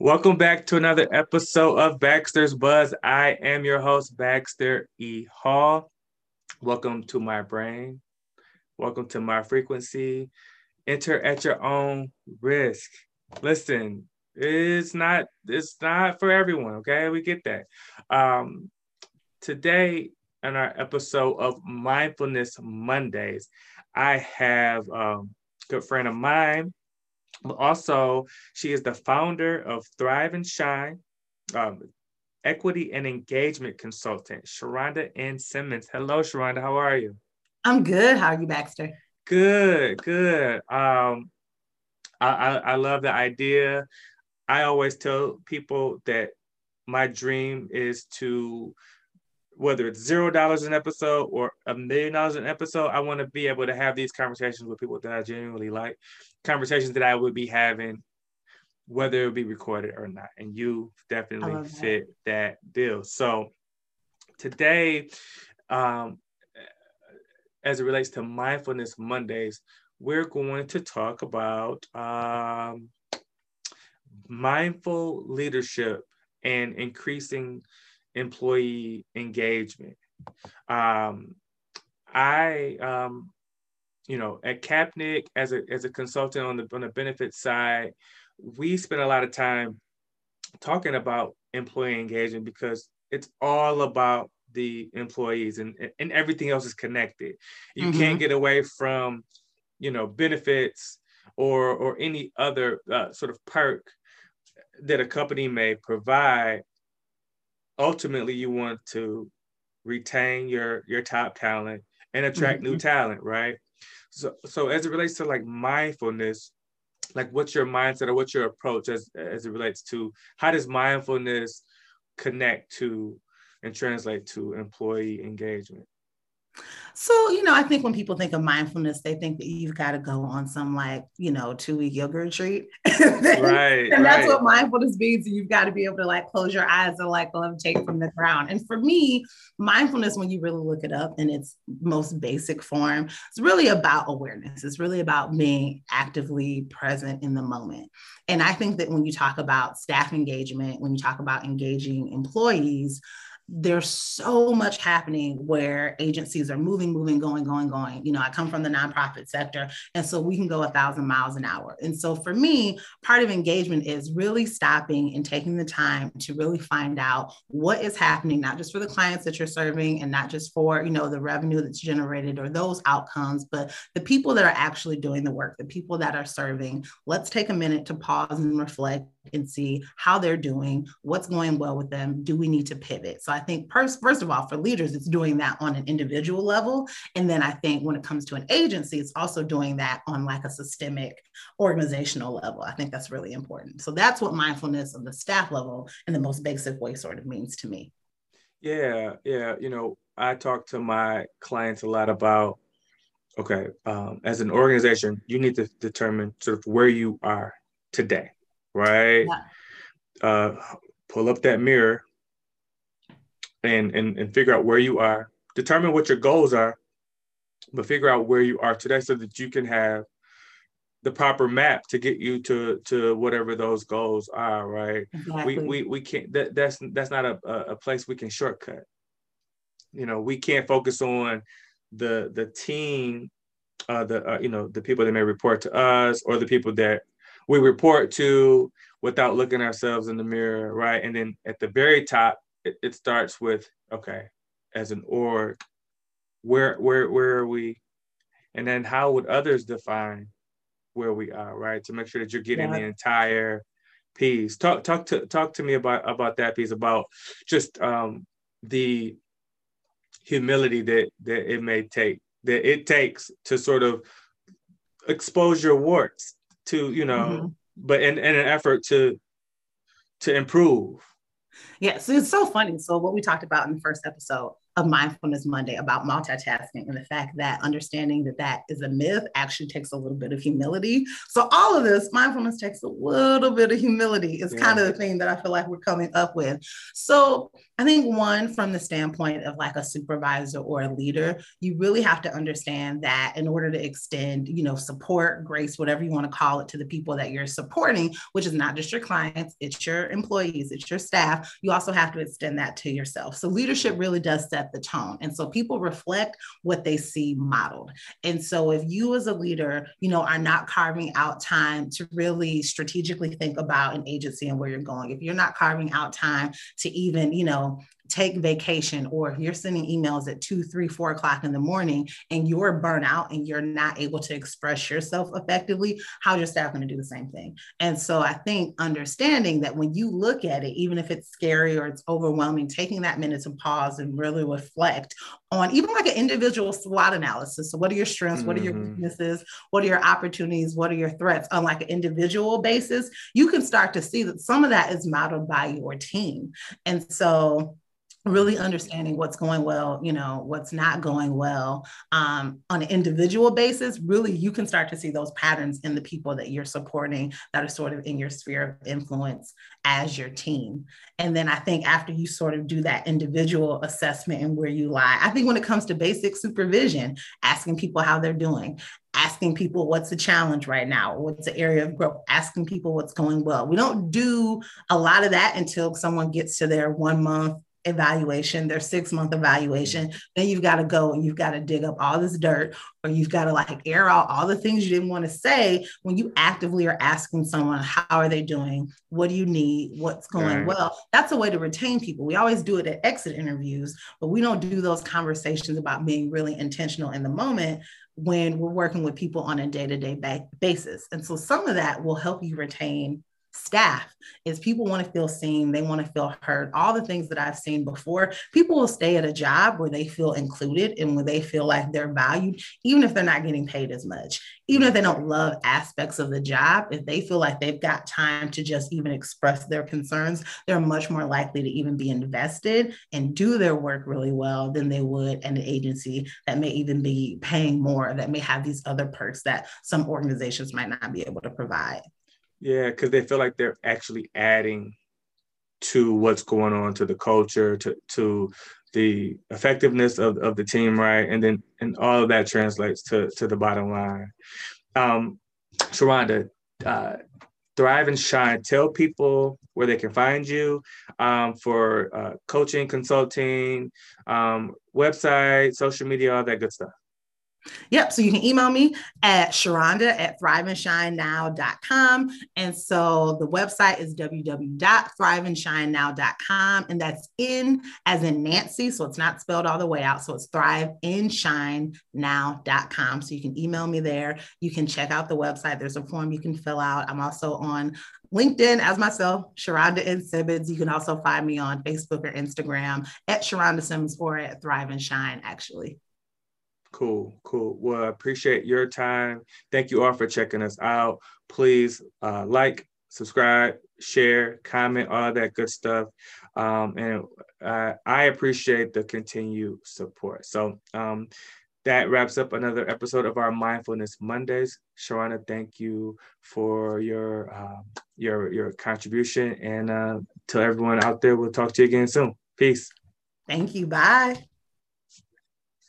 Welcome back to another episode of Baxter's Buzz. I am your host, Baxter E. Hall. Welcome to my brain. Welcome to my frequency. Enter at your own risk. Listen, it's not it's not for everyone, okay? We get that. Um, today in our episode of Mindfulness Mondays, I have um, a good friend of mine but also, she is the founder of Thrive and Shine, um, equity and engagement consultant, Sharonda N. Simmons. Hello, Sharonda. How are you? I'm good. How are you, Baxter? Good, good. Um, I, I, I love the idea. I always tell people that my dream is to whether it's zero dollars an episode or a million dollars an episode, I want to be able to have these conversations with people that I genuinely like, conversations that I would be having, whether it be recorded or not. And you definitely fit that. that bill. So today, um, as it relates to mindfulness Mondays, we're going to talk about um, mindful leadership and increasing employee engagement. Um, I, um, you know, at Kapnick as a as a consultant on the on the benefit side, we spend a lot of time talking about employee engagement because it's all about the employees and, and everything else is connected. You mm-hmm. can't get away from, you know, benefits or or any other uh, sort of perk that a company may provide ultimately you want to retain your your top talent and attract mm-hmm. new talent right so so as it relates to like mindfulness like what's your mindset or what's your approach as as it relates to how does mindfulness connect to and translate to employee engagement so, you know, I think when people think of mindfulness, they think that you've got to go on some like, you know, two week yoga retreat. right. and that's right. what mindfulness means. You've got to be able to like close your eyes and like levitate from the ground. And for me, mindfulness, when you really look it up in its most basic form, it's really about awareness. It's really about being actively present in the moment. And I think that when you talk about staff engagement, when you talk about engaging employees, there's so much happening where agencies are moving, moving, going, going, going. You know, I come from the nonprofit sector, and so we can go a thousand miles an hour. And so for me, part of engagement is really stopping and taking the time to really find out what is happening, not just for the clients that you're serving and not just for, you know, the revenue that's generated or those outcomes, but the people that are actually doing the work, the people that are serving. Let's take a minute to pause and reflect and see how they're doing, what's going well with them. Do we need to pivot? So I think first, first of all, for leaders, it's doing that on an individual level. And then I think when it comes to an agency, it's also doing that on like a systemic organizational level. I think that's really important. So that's what mindfulness on the staff level in the most basic way sort of means to me. Yeah, yeah. You know, I talk to my clients a lot about okay, um, as an organization, you need to determine sort of where you are today right? Yeah. Uh, pull up that mirror and, and and figure out where you are. Determine what your goals are, but figure out where you are today so that you can have the proper map to get you to to whatever those goals are. Right? Exactly. We we we can't. That, that's that's not a a place we can shortcut. You know, we can't focus on the the team uh, the uh, you know the people that may report to us or the people that we report to without looking ourselves in the mirror, right? And then at the very top, it, it starts with okay, as an org, where where where are we? And then how would others define where we are, right? To make sure that you're getting yeah. the entire piece. Talk talk to talk to me about about that piece about just um, the humility that that it may take that it takes to sort of expose your warts to you know mm-hmm. but in, in an effort to to improve yeah so it's so funny so what we talked about in the first episode of Mindfulness Monday about multitasking and the fact that understanding that that is a myth actually takes a little bit of humility. So, all of this, mindfulness takes a little bit of humility, is yeah. kind of the thing that I feel like we're coming up with. So, I think one from the standpoint of like a supervisor or a leader, you really have to understand that in order to extend, you know, support, grace, whatever you want to call it to the people that you're supporting, which is not just your clients, it's your employees, it's your staff, you also have to extend that to yourself. So leadership really does set the tone. And so people reflect what they see modeled. And so if you as a leader, you know, are not carving out time to really strategically think about an agency and where you're going, if you're not carving out time to even, you know, take vacation or if you're sending emails at two, three, four o'clock in the morning and you're burnt out and you're not able to express yourself effectively, how's your staff going to do the same thing? And so I think understanding that when you look at it, even if it's scary or it's overwhelming, taking that minute to pause and really reflect on even like an individual SWOT analysis. So what are your strengths? Mm-hmm. What are your mm-hmm. weaknesses? What are your opportunities? What are your threats on like an individual basis? You can start to see that some of that is modeled by your team. And so really understanding what's going well you know what's not going well um, on an individual basis really you can start to see those patterns in the people that you're supporting that are sort of in your sphere of influence as your team. And then i think after you sort of do that individual assessment and where you lie i think when it comes to basic supervision asking people how they're doing asking people what's the challenge right now what's the area of growth asking people what's going well. We don't do a lot of that until someone gets to their one month evaluation, their six month mm-hmm. evaluation, then you've got to go and you've got to dig up all this dirt or you've got to like air out all the things you didn't want to say when you actively are asking someone, how are they doing? What do you need? What's going right. well? That's a way to retain people. We always do it at exit interviews, but we don't do those conversations about being really intentional in the moment when we're working with people on a day to day basis. And so some of that will help you retain staff is people want to feel seen they want to feel heard. All the things that i've seen before people will stay at a job where they feel included and where they feel like they're valued even if they're not getting paid as much. Even if they don't love aspects of the job if they feel like they've got time to just even express their concerns they're much more likely to even be invested and do their work really well than they would an agency that may even be paying more that may have these other perks that some organizations might not be able to provide yeah, because they feel like they're actually adding to what's going on to the culture, to to the effectiveness of, of the team, right? And then and all of that translates to to the bottom line. Um, Sharonda, uh, Thrive and Shine. Tell people where they can find you um, for uh, coaching, consulting, um, website, social media, all that good stuff. Yep. So you can email me at Sharonda at thriveandshinenow.com. And so the website is www.thriveandshinenow.com. And that's in as in Nancy. So it's not spelled all the way out. So it's thriveandshinenow.com. So you can email me there. You can check out the website. There's a form you can fill out. I'm also on LinkedIn as myself, Sharonda N. Simmons. You can also find me on Facebook or Instagram at Sharonda Simmons or at Thrive and Shine, actually. Cool, cool. Well, I appreciate your time. Thank you all for checking us out. Please uh, like, subscribe, share, comment, all that good stuff. Um, and uh, I appreciate the continued support. So um, that wraps up another episode of our Mindfulness Mondays. Sharonda, thank you for your uh, your your contribution, and uh, to everyone out there, we'll talk to you again soon. Peace. Thank you. Bye.